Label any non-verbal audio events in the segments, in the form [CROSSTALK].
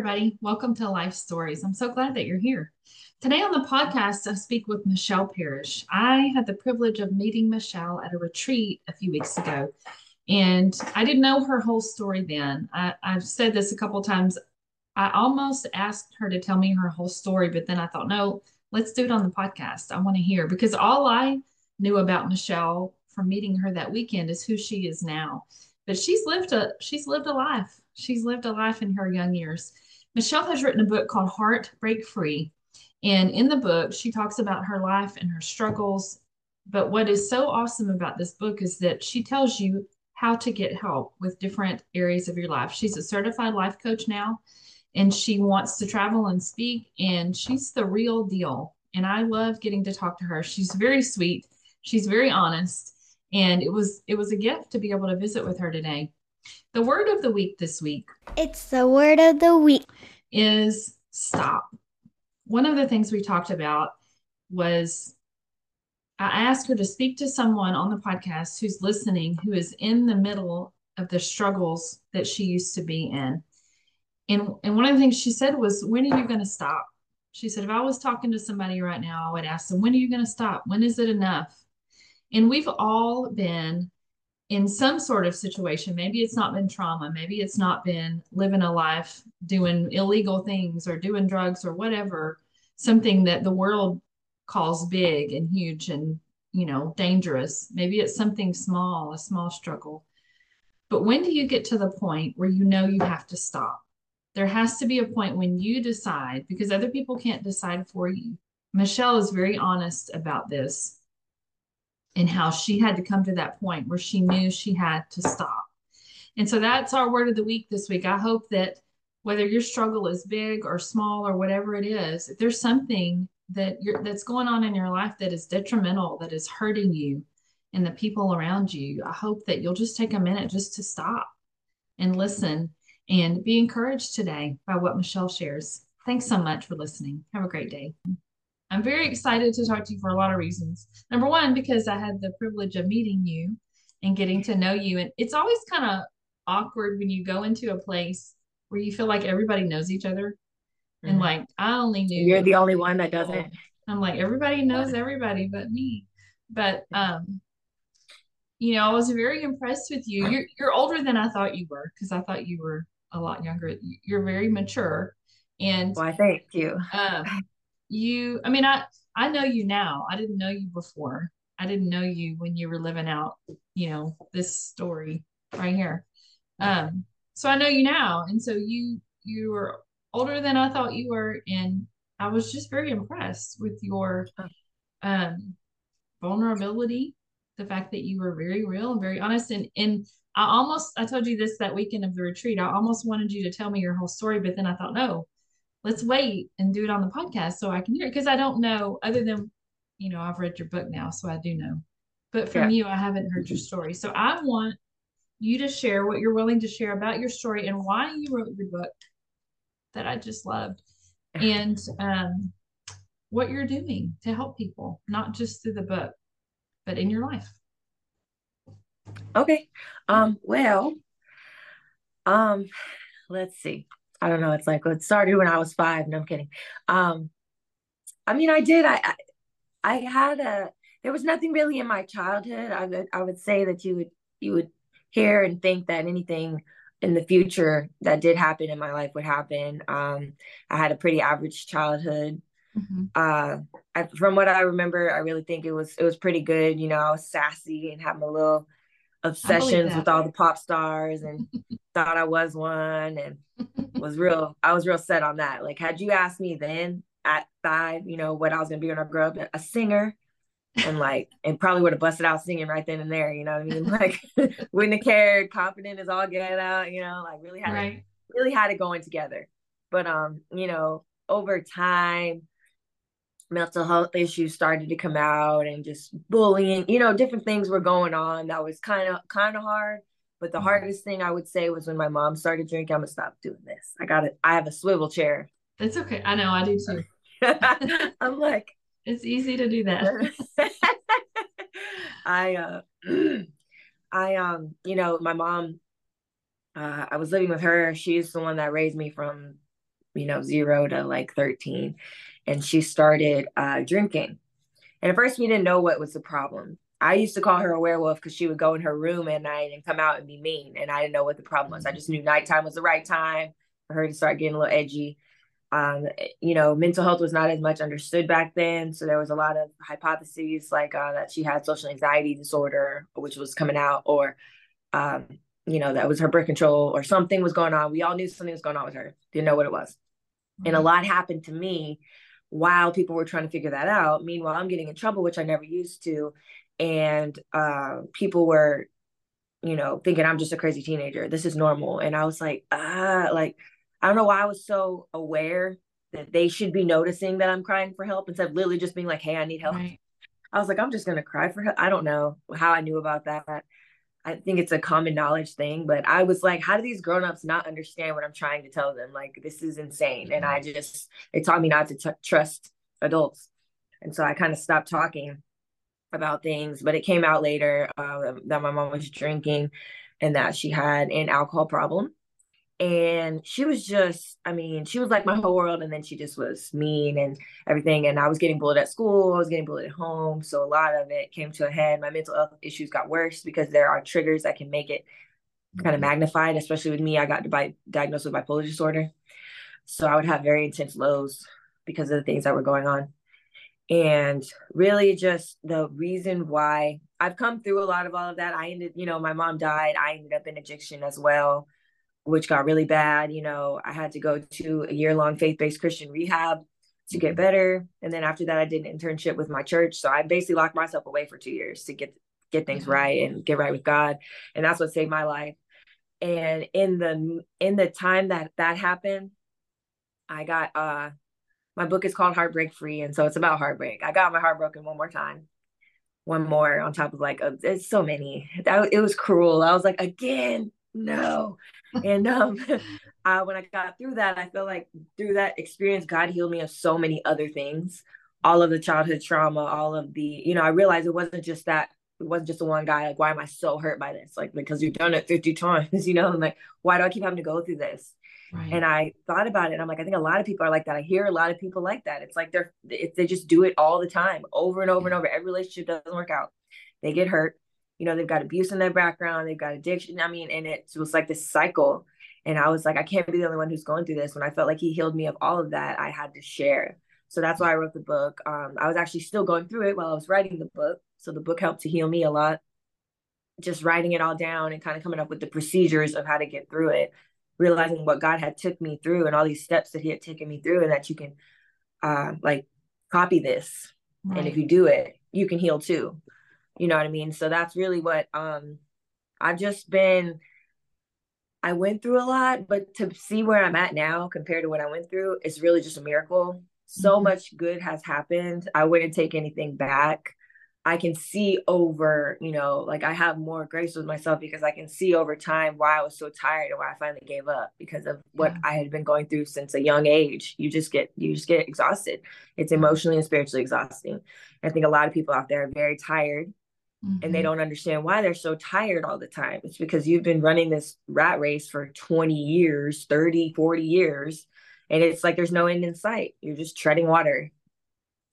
everybody. Welcome to Life Stories. I'm so glad that you're here. Today on the podcast, I speak with Michelle Parish. I had the privilege of meeting Michelle at a retreat a few weeks ago, and I didn't know her whole story then. I, have said this a couple times. I almost asked her to tell me her whole story, but then I thought, no, let's do it on the podcast. I want to hear because all I knew about Michelle from meeting her that weekend is who she is now. But she's lived a she's lived a life. She's lived a life in her young years. Michelle has written a book called Heart Break Free. And in the book, she talks about her life and her struggles. But what is so awesome about this book is that she tells you how to get help with different areas of your life. She's a certified life coach now, and she wants to travel and speak, and she's the real deal. And I love getting to talk to her. She's very sweet, she's very honest, and it was it was a gift to be able to visit with her today. The word of the week this week. It's the word of the week. Is stop. One of the things we talked about was I asked her to speak to someone on the podcast who's listening who is in the middle of the struggles that she used to be in. And, and one of the things she said was, When are you going to stop? She said, If I was talking to somebody right now, I would ask them, When are you going to stop? When is it enough? And we've all been in some sort of situation. Maybe it's not been trauma. Maybe it's not been living a life doing illegal things or doing drugs or whatever, something that the world calls big and huge and, you know, dangerous. Maybe it's something small, a small struggle. But when do you get to the point where you know you have to stop? There has to be a point when you decide, because other people can't decide for you. Michelle is very honest about this and how she had to come to that point where she knew she had to stop. And so that's our word of the week this week. I hope that whether your struggle is big or small or whatever it is, if there's something that you're that's going on in your life that is detrimental, that is hurting you and the people around you, I hope that you'll just take a minute just to stop and listen and be encouraged today by what Michelle shares. Thanks so much for listening. Have a great day. I'm very excited to talk to you for a lot of reasons. Number one, because I had the privilege of meeting you and getting to know you. And it's always kind of awkward when you go into a place where you feel like everybody knows each other. Mm-hmm. And like, I only knew you're the only one that doesn't. I'm like, everybody knows everybody but me. But, um, you know, I was very impressed with you. You're, you're older than I thought you were because I thought you were a lot younger. You're very mature. And why, thank you. Um, you i mean i i know you now. I didn't know you before. I didn't know you when you were living out you know this story right here. Um so i know you now. And so you you were older than i thought you were. And i was just very impressed with your um vulnerability the fact that you were very real and very honest. And and i almost i told you this that weekend of the retreat. I almost wanted you to tell me your whole story but then i thought no let's wait and do it on the podcast so I can hear it. Because I don't know other than you know I've read your book now so I do know. But from yeah. you I haven't heard your story. So I want you to share what you're willing to share about your story and why you wrote your book that I just loved. [LAUGHS] And um, what you're doing to help people not just through the book but in your life. Okay. Um well um let's see I don't know. It's like it started when I was five. No, I'm kidding. Um, I mean, I did. I, I, I had a. There was nothing really in my childhood. I would I would say that you would you would hear and think that anything in the future that did happen in my life would happen. Um, I had a pretty average childhood. Mm-hmm. Uh, I, from what I remember, I really think it was it was pretty good. You know, I was sassy and had my little obsessions with all the pop stars and [LAUGHS] thought I was one and was real I was real set on that. Like had you asked me then at five, you know, what I was gonna be when I grew up, a singer and like and probably would have busted out singing right then and there, you know what I mean? [LAUGHS] Like wouldn't have cared, confident as all get out, you know, like really had right. it, really had it going together. But um, you know, over time, mental health issues started to come out and just bullying you know different things were going on that was kind of kind of hard. But the mm-hmm. hardest thing i would say was when my mom started drinking i'm gonna stop doing this. I got it i have a swivel chair. It's okay. I know. I do too. [LAUGHS] I'm like it's easy to do that. [LAUGHS] I uh [CLEARS THROAT] i um you know my mom uh i was living with her. She's the one that raised me from you know, zero to like 13. And she started uh, drinking. And at first, we didn't know what was the problem. I used to call her a werewolf because she would go in her room at night and come out and be mean. And I didn't know what the problem was. I just knew nighttime was the right time for her to start getting a little edgy. Um, you know, mental health was not as much understood back then. So there was a lot of hypotheses like uh, that she had social anxiety disorder, which was coming out, or, um, you know, that was her birth control or something was going on. We all knew something was going on with her, didn't know what it was. Mm-hmm. And a lot happened to me while people were trying to figure that out. Meanwhile, I'm getting in trouble, which I never used to. And uh, people were, you know, thinking I'm just a crazy teenager. This is normal. And I was like, ah, like, I don't know why I was so aware that they should be noticing that I'm crying for help instead of literally just being like, hey, I need help. Right. I was like, I'm just going to cry for help. I don't know how I knew about that. I think it's a common knowledge thing, but I was like, how do these grown-ups not understand what I'm trying to tell them? Like, this is insane. And I just, it taught me not to t- trust adults. And so I kind of stopped talking about things, but it came out later uh, that my mom was drinking and that she had an alcohol problem and she was just i mean she was like my whole world and then she just was mean and everything and i was getting bullied at school i was getting bullied at home so a lot of it came to a head. My mental health issues got worse because there are triggers that can make it kind of mm-hmm. magnified especially with me i got by, diagnosed with bipolar disorder. So i would have very intense lows because of the things that were going on. And really just the reason why i've come through a lot of all of that. I ended you know my mom died i ended up in addiction as well which got really bad. You know, I had to go to a year long faith based Christian rehab to get better. And then after that, I did an internship with my church. So I basically locked myself away for two years to get get things right and get right with God. And that's what saved my life. And in the in the time that that happened, I got uh my book is called Heartbreak Free, and so it's about heartbreak. I got my heart broken one more time, one more on top of like a, it's so many. That it was cruel. I was like again, no. And um [LAUGHS] uh, when I got through that, I feel like through that experience, God healed me of so many other things. All of the childhood trauma, all of the, you know, I realized it wasn't just that, it wasn't just the one guy. Like, why am I so hurt by this? Like, because you've done it 50 [LAUGHS] times, you know, I'm like, why do I keep having to go through this? Right. And I thought about it. I'm like, I think a lot of people are like that. I hear a lot of people like that. It's like they're, if they just do it all the time, over and over and over. Every relationship doesn't work out. They get hurt you know, they've got abuse in their background, they've got addiction. I mean, and it was like this cycle. And I was like, I can't be the only one who's going through this. When I felt like he healed me of all of that, I had to share. So that's why I wrote the book. Um, I was actually still going through it while I was writing the book. So the book helped to heal me a lot. Just writing it all down and kind of coming up with the procedures of how to get through it, realizing what God had took me through and all these steps that He had taken me through, and that you can, uh, like, copy this, right. and if you do it, you can heal too you know what i mean so that's really what um i've just been i went through a lot but to see where i'm at now compared to what i went through is really just a miracle so mm-hmm. much good has happened i wouldn't take anything back I can see over, you know, like I have more grace with myself because I can see over time why I was so tired and why I finally gave up because of what. I had been going through since a young age. You just get you just get exhausted. It's emotionally and spiritually exhausting. I think a lot of people out there are very tired Mm-hmm. and they mm-hmm. don't understand why they're so tired all the time. It's because you've been running this rat race for 20 years, 30, 40 years, and it's like there's no end in sight. You're just treading water.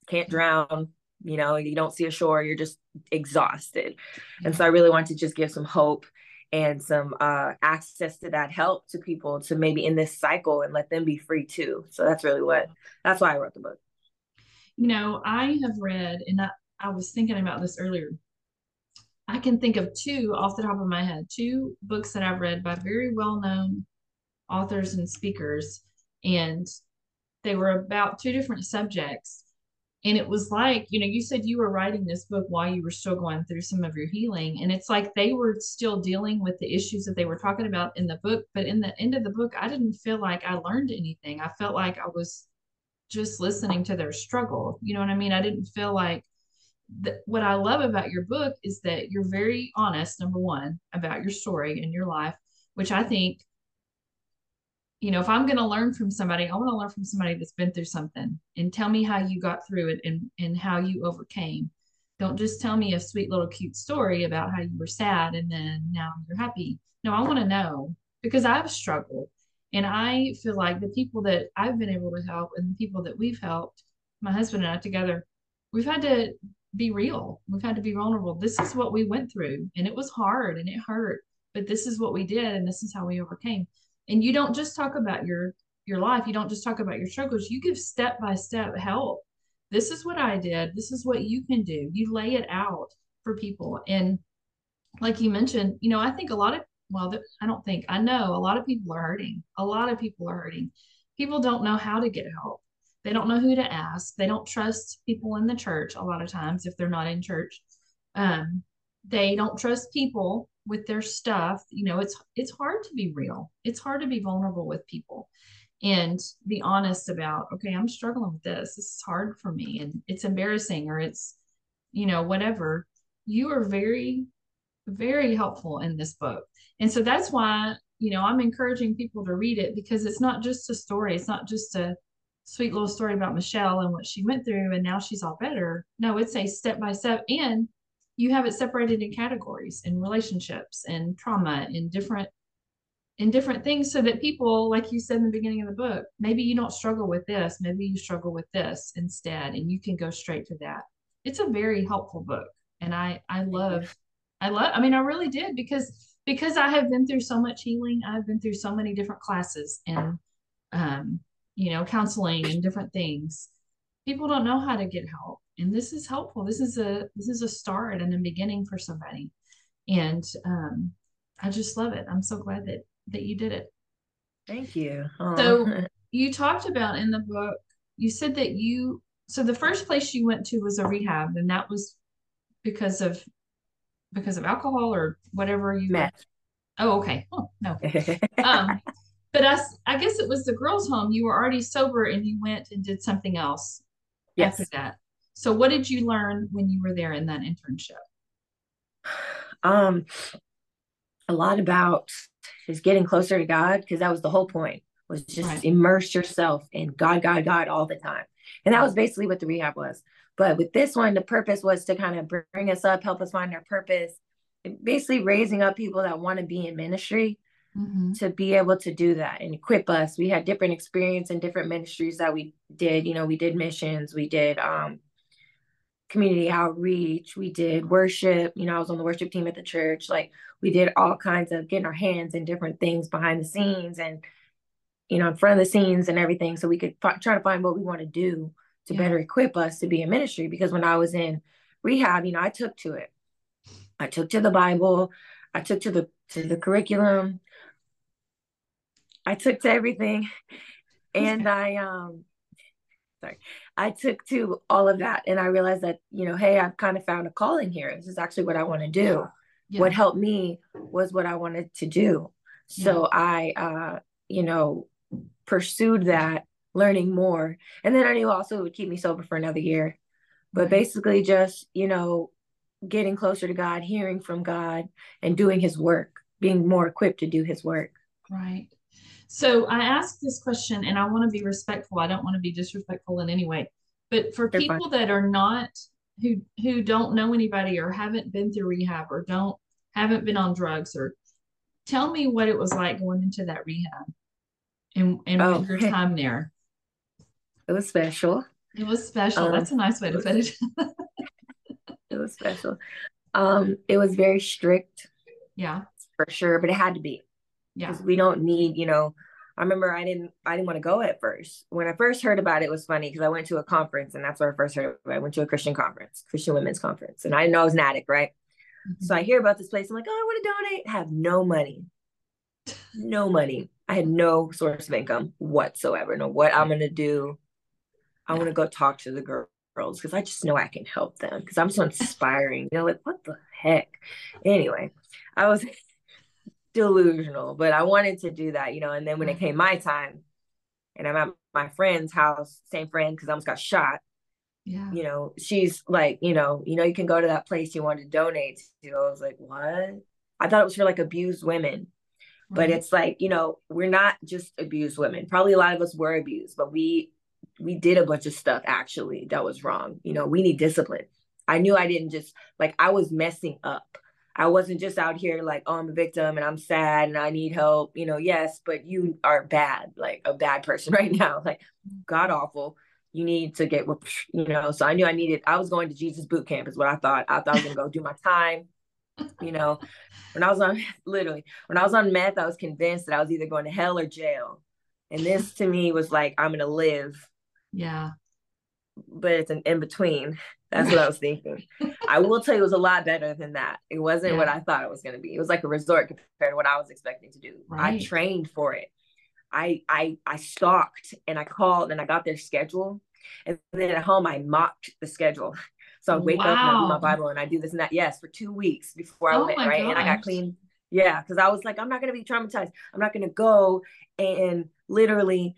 Can't drown, you know, you don't see a shore, you're just exhausted. And so I really want to just give some hope and some uh, access to that help to people to maybe in this cycle and let them be free too. So that's really what that's why I wrote the book. You know, I have read, and I, I was thinking about this earlier I can think of two off the top of my head, two books that I've read by very well known authors and speakers. And they were about two different subjects. And it was like, you know, you said you were writing this book while you were still going through some of your healing. And it's like they were still dealing with the issues that they were talking about in the book. But in the end of the book, I didn't feel like I learned anything. I felt like I was just listening to their struggle. You know what I mean? I didn't feel like the, what I love about your book is that you're very honest, number one, about your story and your life, which I think, you know, if I'm going to learn from somebody, I want to learn from somebody that's been through something and tell me how you got through it and, and how you overcame. Don't just tell me a sweet little cute story about how you were sad and then now you're happy. No, I want to know because I've struggled And I feel like the people that I've been able to help and the people that we've helped, my husband and I together, we've had to be real. We've had to be vulnerable. This is what we went through, and it was hard and it hurt, but this is what we did, and this is how we overcame. And you don't just talk about your your life. You don't just talk about your struggles. You give step by step help. This is what I did. This is what you can do. You lay it out for people. And like you mentioned, you know, I think a lot of well, I don't think I know a lot of people are hurting. A lot of people are hurting. People don't know how to get help. They don't know who to ask. They don't trust people in the church a lot of times if they're not in church. Um, they don't trust people with their stuff. You know, it's it's hard to be real. It's hard to be vulnerable with people and be honest about, okay, I'm struggling with this. This is hard for me and it's embarrassing or it's, you know, whatever. You are very, very helpful in this book. And so that's why, you know, I'm encouraging people to read it because it's not just a story. It's not just a sweet little story about Michelle and what she went through and now she's all better. No, it's a step by step. And you have it separated in categories and relationships and trauma and different in different things so that people like you said in the beginning of the book maybe you don't struggle with this maybe you struggle with this instead and you can go straight to that it's a very helpful book and i i love i love i mean i really did because because i have been through so much healing i've been through so many different classes and um you know counseling and different things people don't know how to get help and this is helpful this is a this is a start and a beginning for somebody and um i just love it i'm so glad that that you did it. Thank you. Aww. So [LAUGHS] you talked about in the book, you said that you so the first place you went to was a rehab, and that was because of because of alcohol or whatever you met. Oh, okay. Oh, no. [LAUGHS] um, but I, I guess it was the girls' home. You were already sober, and you went and did something else yes. after that. So, what did you learn when you were there in that internship? Um, a lot about just getting closer to God because that was the whole point was just right. immerse yourself in God, God, God all the time. And that was basically what the rehab was. But with this one, the purpose was to kind of bring us up, help us find our purpose, basically raising up people that want to be in ministry mm-hmm. to be able to do that and equip us. We had different experience in different ministries that we did. You know, we did missions, we did um, community outreach, we did worship. You know, I was on the worship team at the church. Like we did all kinds of getting our hands in different things behind the scenes and you know in front of the scenes and everything so we could f- try to find what we want to do to yeah. better equip us to be in ministry because when i was in rehab you know i took to it i took to the bible i took to the to the curriculum i took to everything [LAUGHS] and i um sorry i took to all of that and i realized that you know hey i've kind of found a calling here this is actually what i want to do yeah. what helped me was what I wanted to do. So yeah. I, uh, you know, pursued that, learning more. And then I knew also it would keep me sober for another year. But basically, just, you know, getting closer to God, hearing from God, and doing his work, being more equipped to do his work. Right. So I ask this question, and I want to be respectful. I don't want to be disrespectful in any way. But for They're people fine. that are not who who don't know anybody or haven't been through rehab or don't haven't been on drugs or tell me what it was like going into that rehab and and oh, your time there. It was special. It was special. Um, That's a nice way to put it. [LAUGHS] it was special. Um, it was very strict. Yeah. For sure, but it had to be. Yeah. We don't need, you know, I remember I didn't I didn't want to go at first. When I first heard about it, it was funny because I went to a conference and that's where I first heard about. I went to a Christian conference, Christian women's conference. And I didn't know I was an addict, right? Mm-hmm. So I hear about this place. I'm like, oh, I want to donate. Have no money. No money. I had no source of income whatsoever. No, what I'm gonna do. I want to go talk to the girls because I just know I can help them because I'm so [LAUGHS] inspiring. You know, like what the heck? Anyway, I was delusional, but I wanted to do that, you know. And then when it came mm-hmm. my time, and I'm at my friend's house, same friend, because I almost got shot. Yeah. You know, she's like, you know, you know, you can go to that place you want to donate to. I was like, what? I thought it was for like abused women. But it's like, you know, we're not just abused women. Probably a lot of us were abused, but we we did a bunch of stuff actually that was wrong. You know, we need discipline. I knew I didn't just like I was messing up. I wasn't just out here like, oh, I'm a victim and I'm sad and I need help. You know, yes, but you are bad, like a bad person [LAUGHS] right now, like god awful. You need to get, you know. So I knew I needed. I was going to Jesus boot camp, is what I thought. I thought I was gonna go do my time. You know, when I was on [LAUGHS] literally when I was on meth, I was convinced that I was either going to hell or jail, and this to me was like I'm gonna live. Yeah. But it's an in between. [LAUGHS] That's what I was thinking. I will tell you, it was a lot better than that. It wasn't yeah. what I thought it was going to be. It was like a resort compared to what I was expecting to do. Right. I trained for it. I I I stalked and I called and I got their schedule, and then at home I mocked the schedule. So I wake wow. up and I do my Bible and I do this and that. Yes, for two weeks before I oh went right, gosh. and I got clean. Yeah, because I was like, I'm not gonna be traumatized. I'm not gonna go and literally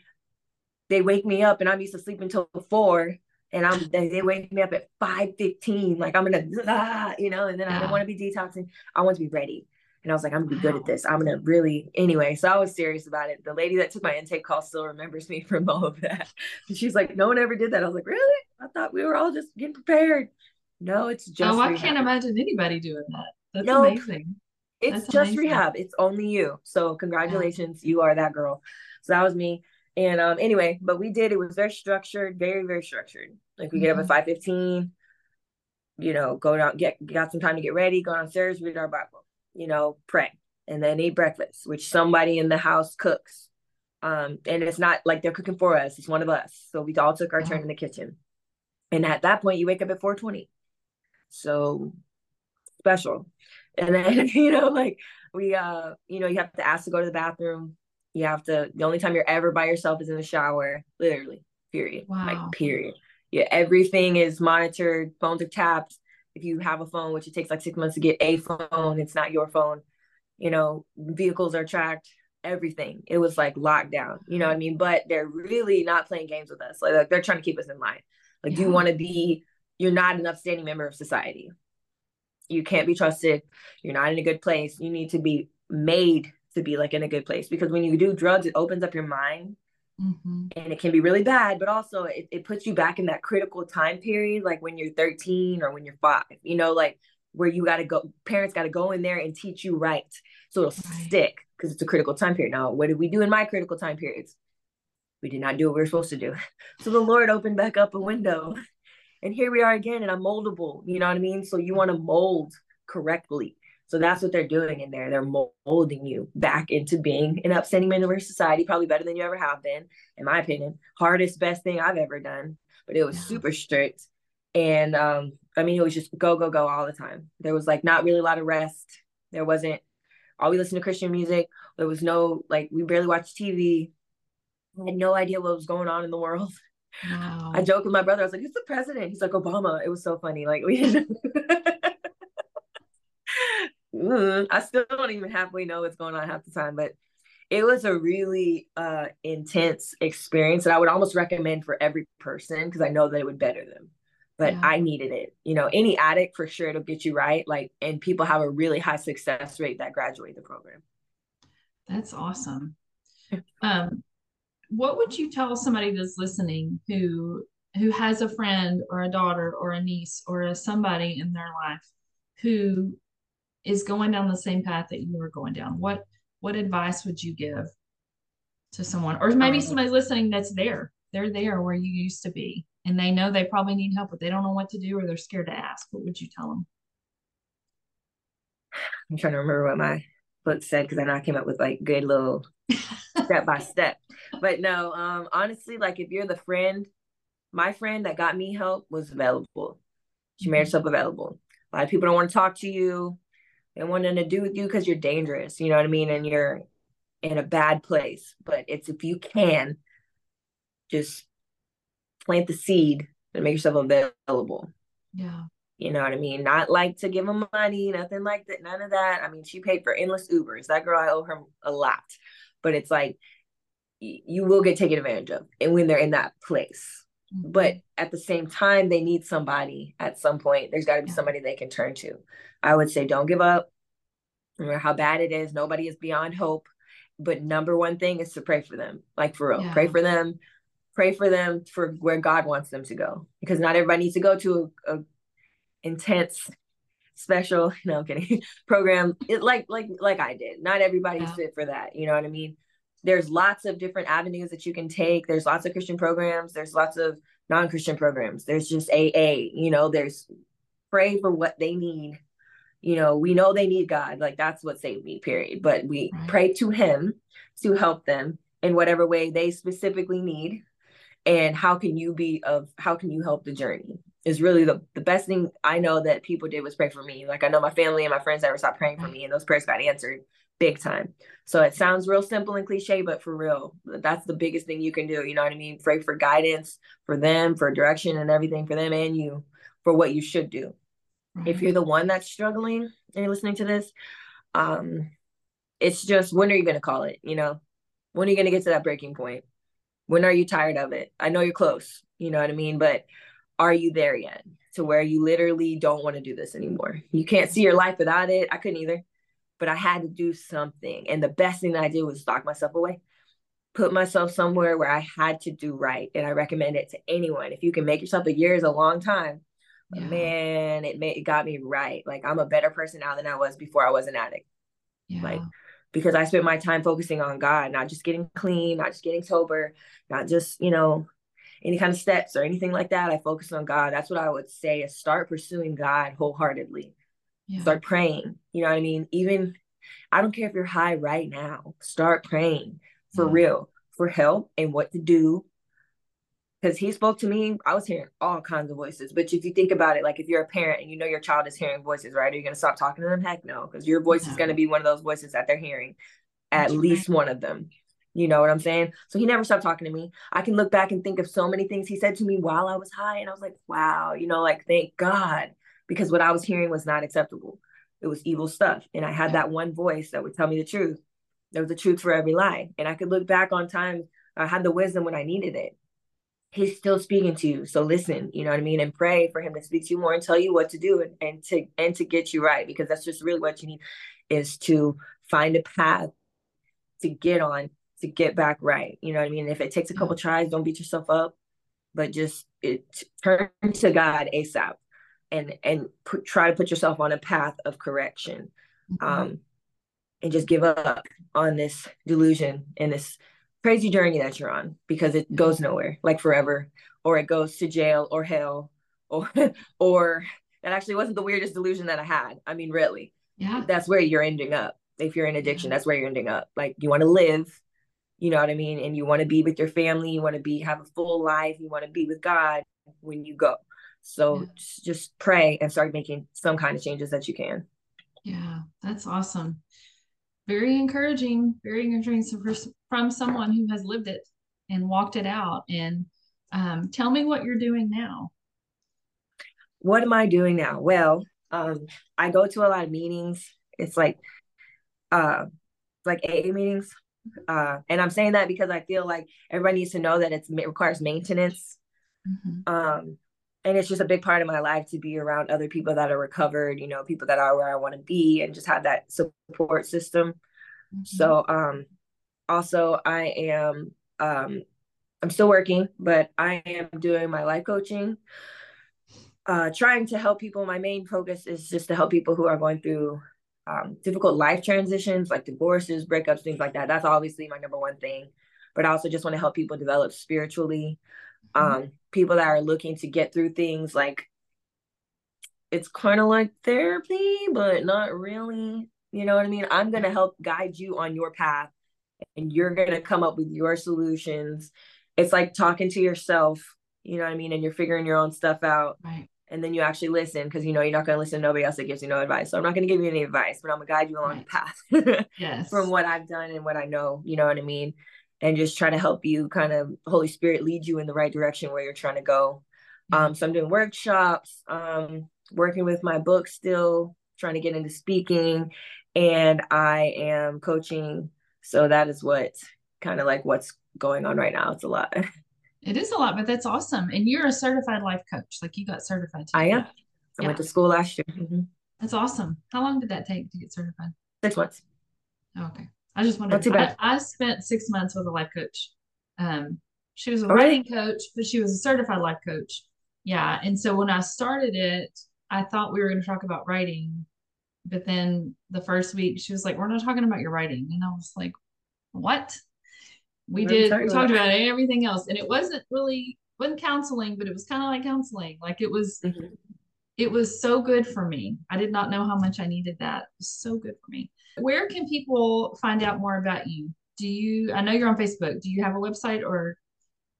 they wake me up and I'm used to sleep until four and I'm they, they wake me up at 5 15 like I'm gonna ah, you know and then yeah. I don't want to be detoxing. I want to be ready. And I was like I'm gonna be wow. good at this. I'm gonna really anyway so I was serious about it. The lady that took my intake call still remembers me [LAUGHS] from all of that. And she's like no one ever did that. I was like really? I thought we were all just getting prepared. No it's just oh I can't imagine anybody doing that. That's no, amazing. It's that's just amazing. rehab. It's only you. So congratulations. Yeah. you are that girl. So that was me and um, anyway, but we did. It was very structured, very very structured. Like we mm-hmm. get up at mm-hmm. five fifteen. You know, go down, get got some time to get ready, go downstairs, read our Bible. You know, pray, and then eat breakfast, which somebody in the house cooks. Um, and it's not like they're cooking for us; it's one of us. So we all took our turn in the kitchen. And at that point, you wake up at four twenty. So special. And then [LAUGHS] you know, like we uh, you know, you have to ask to go to the bathroom you have to, the only time you're ever by yourself is in the shower, literally, period. Wow. Like, period. Yeah, everything is monitored, phones are tapped. If you have a phone, which it takes like six months to get a phone, it's not your phone. You know, vehicles are tracked, everything. It was like lockdown, you know what I mean? But they're really not playing games with us. Like, like they're trying to keep us in line. Like, yeah. you want to be, you're not an upstanding member of society. You can't be trusted. You're not in a good place. You need to be made to be like in a good place because when you do drugs it opens up your mind mm-hmm. and it can be really bad but also it, it puts you back in that critical time period like when you're 13 or when you're five you know like where you got to go parents got to go in there and teach you right so it'll right. stick because it's a critical time period. Now what did we do in my critical time periods? We did not do what we were supposed to do. [LAUGHS] So the lord opened back up a window and here we are again and i'm moldable you know what i mean? So you want to mold correctly so that's what they're doing in there. They're molding you back into being an upstanding member of society, probably better than you ever have been, in my opinion. Hardest, best thing I've ever done. But it was super strict. And um, I mean, it was just go, go, go all the time. There was like not really a lot of rest. There wasn't all we listened to Christian music. There was no like we barely watched TV. I had no idea what was going on in the world. [LAUGHS] Wow. I joked with my brother. I was like, "Who's the president?" He's like, "Obama." It was so funny. Like we. [LAUGHS] mm, I still don't even halfway know what's going on half the time, but it was a really uh, intense experience that I would almost recommend for every person because I know that it would better them. But yeah. I needed it. You know, any addict for sure it'll get you right. Like, and people have a really high success rate that graduate the program. That's awesome. um, what would you tell somebody that's listening who who has a friend or a daughter or a niece or a somebody in their life who is going down the same path that you are going down. What what advice would you give to someone or maybe um, somebody listening that's there? They're there where you used to be and they know they probably need help but they don't know what to do or they're scared to ask. What would you tell them? I'm trying to remember what my book said because i know i came up with like good little [LAUGHS] step by step. But no um honestly like if you're the friend my friend that got me help was available. She made mm-hmm. herself available. A lot of people don't want to talk to you and wanting to do with you because you're dangerous, you know what I mean? And you're in a bad place. But it's if you can just plant the seed and make yourself available. Yeah. You know what I mean? Not like to give them money, nothing like that, none of that. I mean, she paid for endless Ubers. That girl, I owe her a lot. But it's like you will get taken advantage of and when they're in that place. Mm-hmm. But at the same time, they need somebody at some point. There's got to be somebody they can turn to. I would say don't give up. No matter how bad it is, nobody is beyond hope. But number one thing is to pray for them. Like for real. Yeah. Pray for them. Pray for them for where God wants them to go. Because not everybody needs to go to a, a intense special, [LAUGHS] no, I'm kidding, [LAUGHS] program, it like like like I did. Not everybody's Yeah. fit for that. You know what I mean? There's lots of different avenues that you can take. There's lots of Christian programs. There's lots of non-Christian programs. There's just AA. You know, there's pray for what they need. You know, we know they need God. Like that's what saved me. Period. But we Right. pray to Him to help them in whatever way they specifically need and how can you be of how can you help the journey is really the, the best thing i know that people did was pray for me like i know my family and my friends never stopped praying for me and those prayers got answered big time. So it sounds real simple and cliche but for real that's the biggest thing you can do you know what i mean? Pray for guidance for them for direction and everything for them and you for what you should do. If you're the one that's struggling and you're listening to this um it's just when are you going to call it you know? When are you going to get to that breaking point? When are you tired of it? I know you're close you know what i mean? But are you there yet to where you literally don't want to do this anymore? You can't see your life without it. I couldn't either but i had to do something and the best thing that i did was lock myself away put myself somewhere where i had to do right and i recommend it to anyone if you can make yourself a year is a long time Yeah. man it made it got me right like i'm a better person now than i was before i was an addict Yeah. like because I spent my time focusing on God, not just getting clean, not just getting sober, not just, you know, any kind of steps or anything like that. I focused on God. That's what I would say is start pursuing God wholeheartedly. Yeah. Start praying. You know what I mean? Even I don't care if you're high right now. Start praying for Yeah. real, for help and what to do. Because he spoke to me, I was hearing all kinds of voices. But if you think about it, like if you're a parent and you know your child is hearing voices, right? Are you going to stop talking to them? Heck no, because your voice is going to be one of those voices that they're hearing, at That's right. least one of them. You know what I'm saying? So he never stopped talking to me. I can look back and think of so many things he said to me while I was high. And I was like, wow, you know, like, thank God. Because what I was hearing was not acceptable. It was evil stuff. And I had that one voice that would tell me the truth. There was a truth for every lie. And I could look back on times I had the wisdom when I needed it. He's still speaking to you. So listen, you know what I mean? And pray for him to speak to you more and tell you what to do and, and to and to get you right. Because that's just really what you need is to find a path to get on to get back right. You know what I mean? If it takes a couple mm-hmm. tries, don't beat yourself up, but just it, turn to God ASAP and and put, try to put yourself on a path of correction. Mhm. Um, and just give up on this delusion and this crazy journey that you're on because it goes nowhere, like forever, or it goes to jail or hell, or [LAUGHS] or that actually wasn't the weirdest delusion that I had. I mean, really, yeah. that's where you're ending up. If you're in addiction, that's where you're ending up. Like you want to live, you know what I mean, and you want to be with your family, you want to be have a full life, you want to be with God when you go. So Yeah. just, pray and start making some kind of changes that you can. Yeah, that's awesome. Very encouraging, very encouraging from someone who has lived it and walked it out. And um, tell me what you're doing now. what am I doing now? Well, um, I go to a lot of meetings. It's like uh like AA meetings. Uh, and I'm saying that because I feel like everybody needs to know that it's, it requires maintenance. Mhm. Um, and it's just a big part of my life to be around other people that are recovered, you know, people that are where I want to be and just have that support system. Mhm. So um also I am um I'm still working, but I am doing my life coaching. Uh trying to help people. My main focus is just to help people who are going through um difficult life transitions like divorces, breakups, things like that. That's obviously my number one thing. But I also just want to help people develop spiritually. Um people that are looking to get through things like it's kind of like therapy, but not really. You know what I mean? I'm going to help guide you on your path and you're going to come up with your solutions. It's like talking to yourself, you know what I mean? And you're figuring your own stuff out. Right. And then you actually listen because you know you're not going to listen to nobody else that gives you no advice. So I'm not going to give you any advice, but I'm going to guide you along the path [LAUGHS] Yes. from what I've done and what I know. You know what I mean? And just try to help you kind of Holy Spirit lead you in the right direction where you're trying to go. Um, so I'm doing workshops, um, working with my book still, trying to get into speaking, and I am coaching. So that is what kind of like what's going on right now. It's a lot. [LAUGHS] It is a lot, but that's awesome. And you're a certified life coach. Like you got certified. I am. that. I Yeah. went to school last year. Mhm. That's awesome. How long did that take to get certified? Six months. Oh, okay. I just wondered. I, I spent six months with a life coach. Um, she was a writing coach, but she was a certified life coach. Yeah. And so when I started it, I thought we were going to talk about writing, but then the first week she was like, "We're not talking about your writing," and I was like, "What?" We What did. We talked about? about everything else, and it wasn't really wasn't counseling, but it was kind of like counseling. Like it was Mhm. It was so good for me. I did not know how much I needed that. It was so good for me. Where can people find out more about you? Do you, I know you're on Facebook. Do you have a website or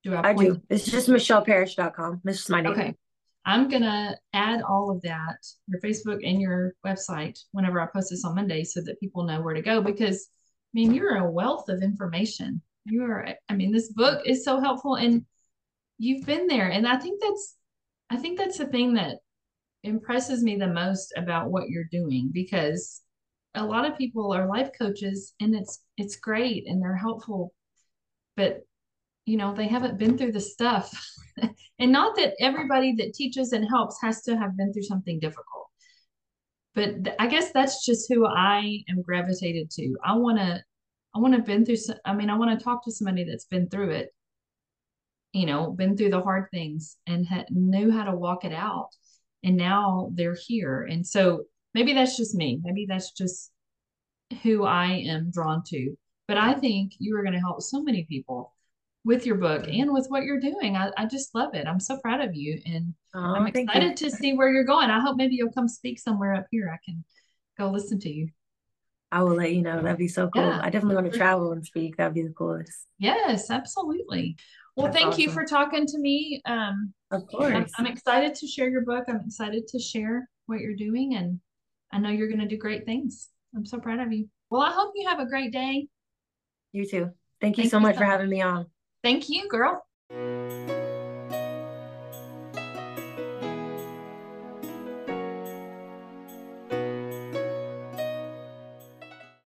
do I I do. It's just michelleparish.com. It's just my name. Okay. I'm going to add all of that, your Facebook and your website, whenever I post this on Monday so that people know where to go because, I mean, you're a wealth of information. You are, I mean, this book is so helpful and you've been there. And I think that's, I think that's the thing that impresses me the most about what you're doing because a lot of people are life coaches and it's it's great and they're helpful but you know they haven't been through the stuff. [LAUGHS] And not that everybody that teaches and helps has to have been through something difficult but th- i guess that's just who i am gravitated to. I want to i want to have been through some, i mean i want to talk to somebody that's been through it you know been through the hard things and ha- knew how to walk it out and now they're here. And so maybe that's just me. Maybe that's just who i am drawn to. But i think you are going to help so many people with your book and with what you're doing. I, I just love it. I'm so proud of you and Oh, i'm excited to see where you're going. I hope maybe you'll come speak somewhere up here. I can go listen to you. I will let you know. That'd be so cool. Yeah. I definitely want to travel and speak. That'd be the coolest. yes absolutely. Well That's thank you for talking to me um Of I'm, course. I'm excited to share your book. I'm excited to share what you're doing, and I know you're going to do great things. I'm so proud of you. Well, I hope you have a great day. You too. Thank you Thank so you much so for much. having me on. Thank you, girl.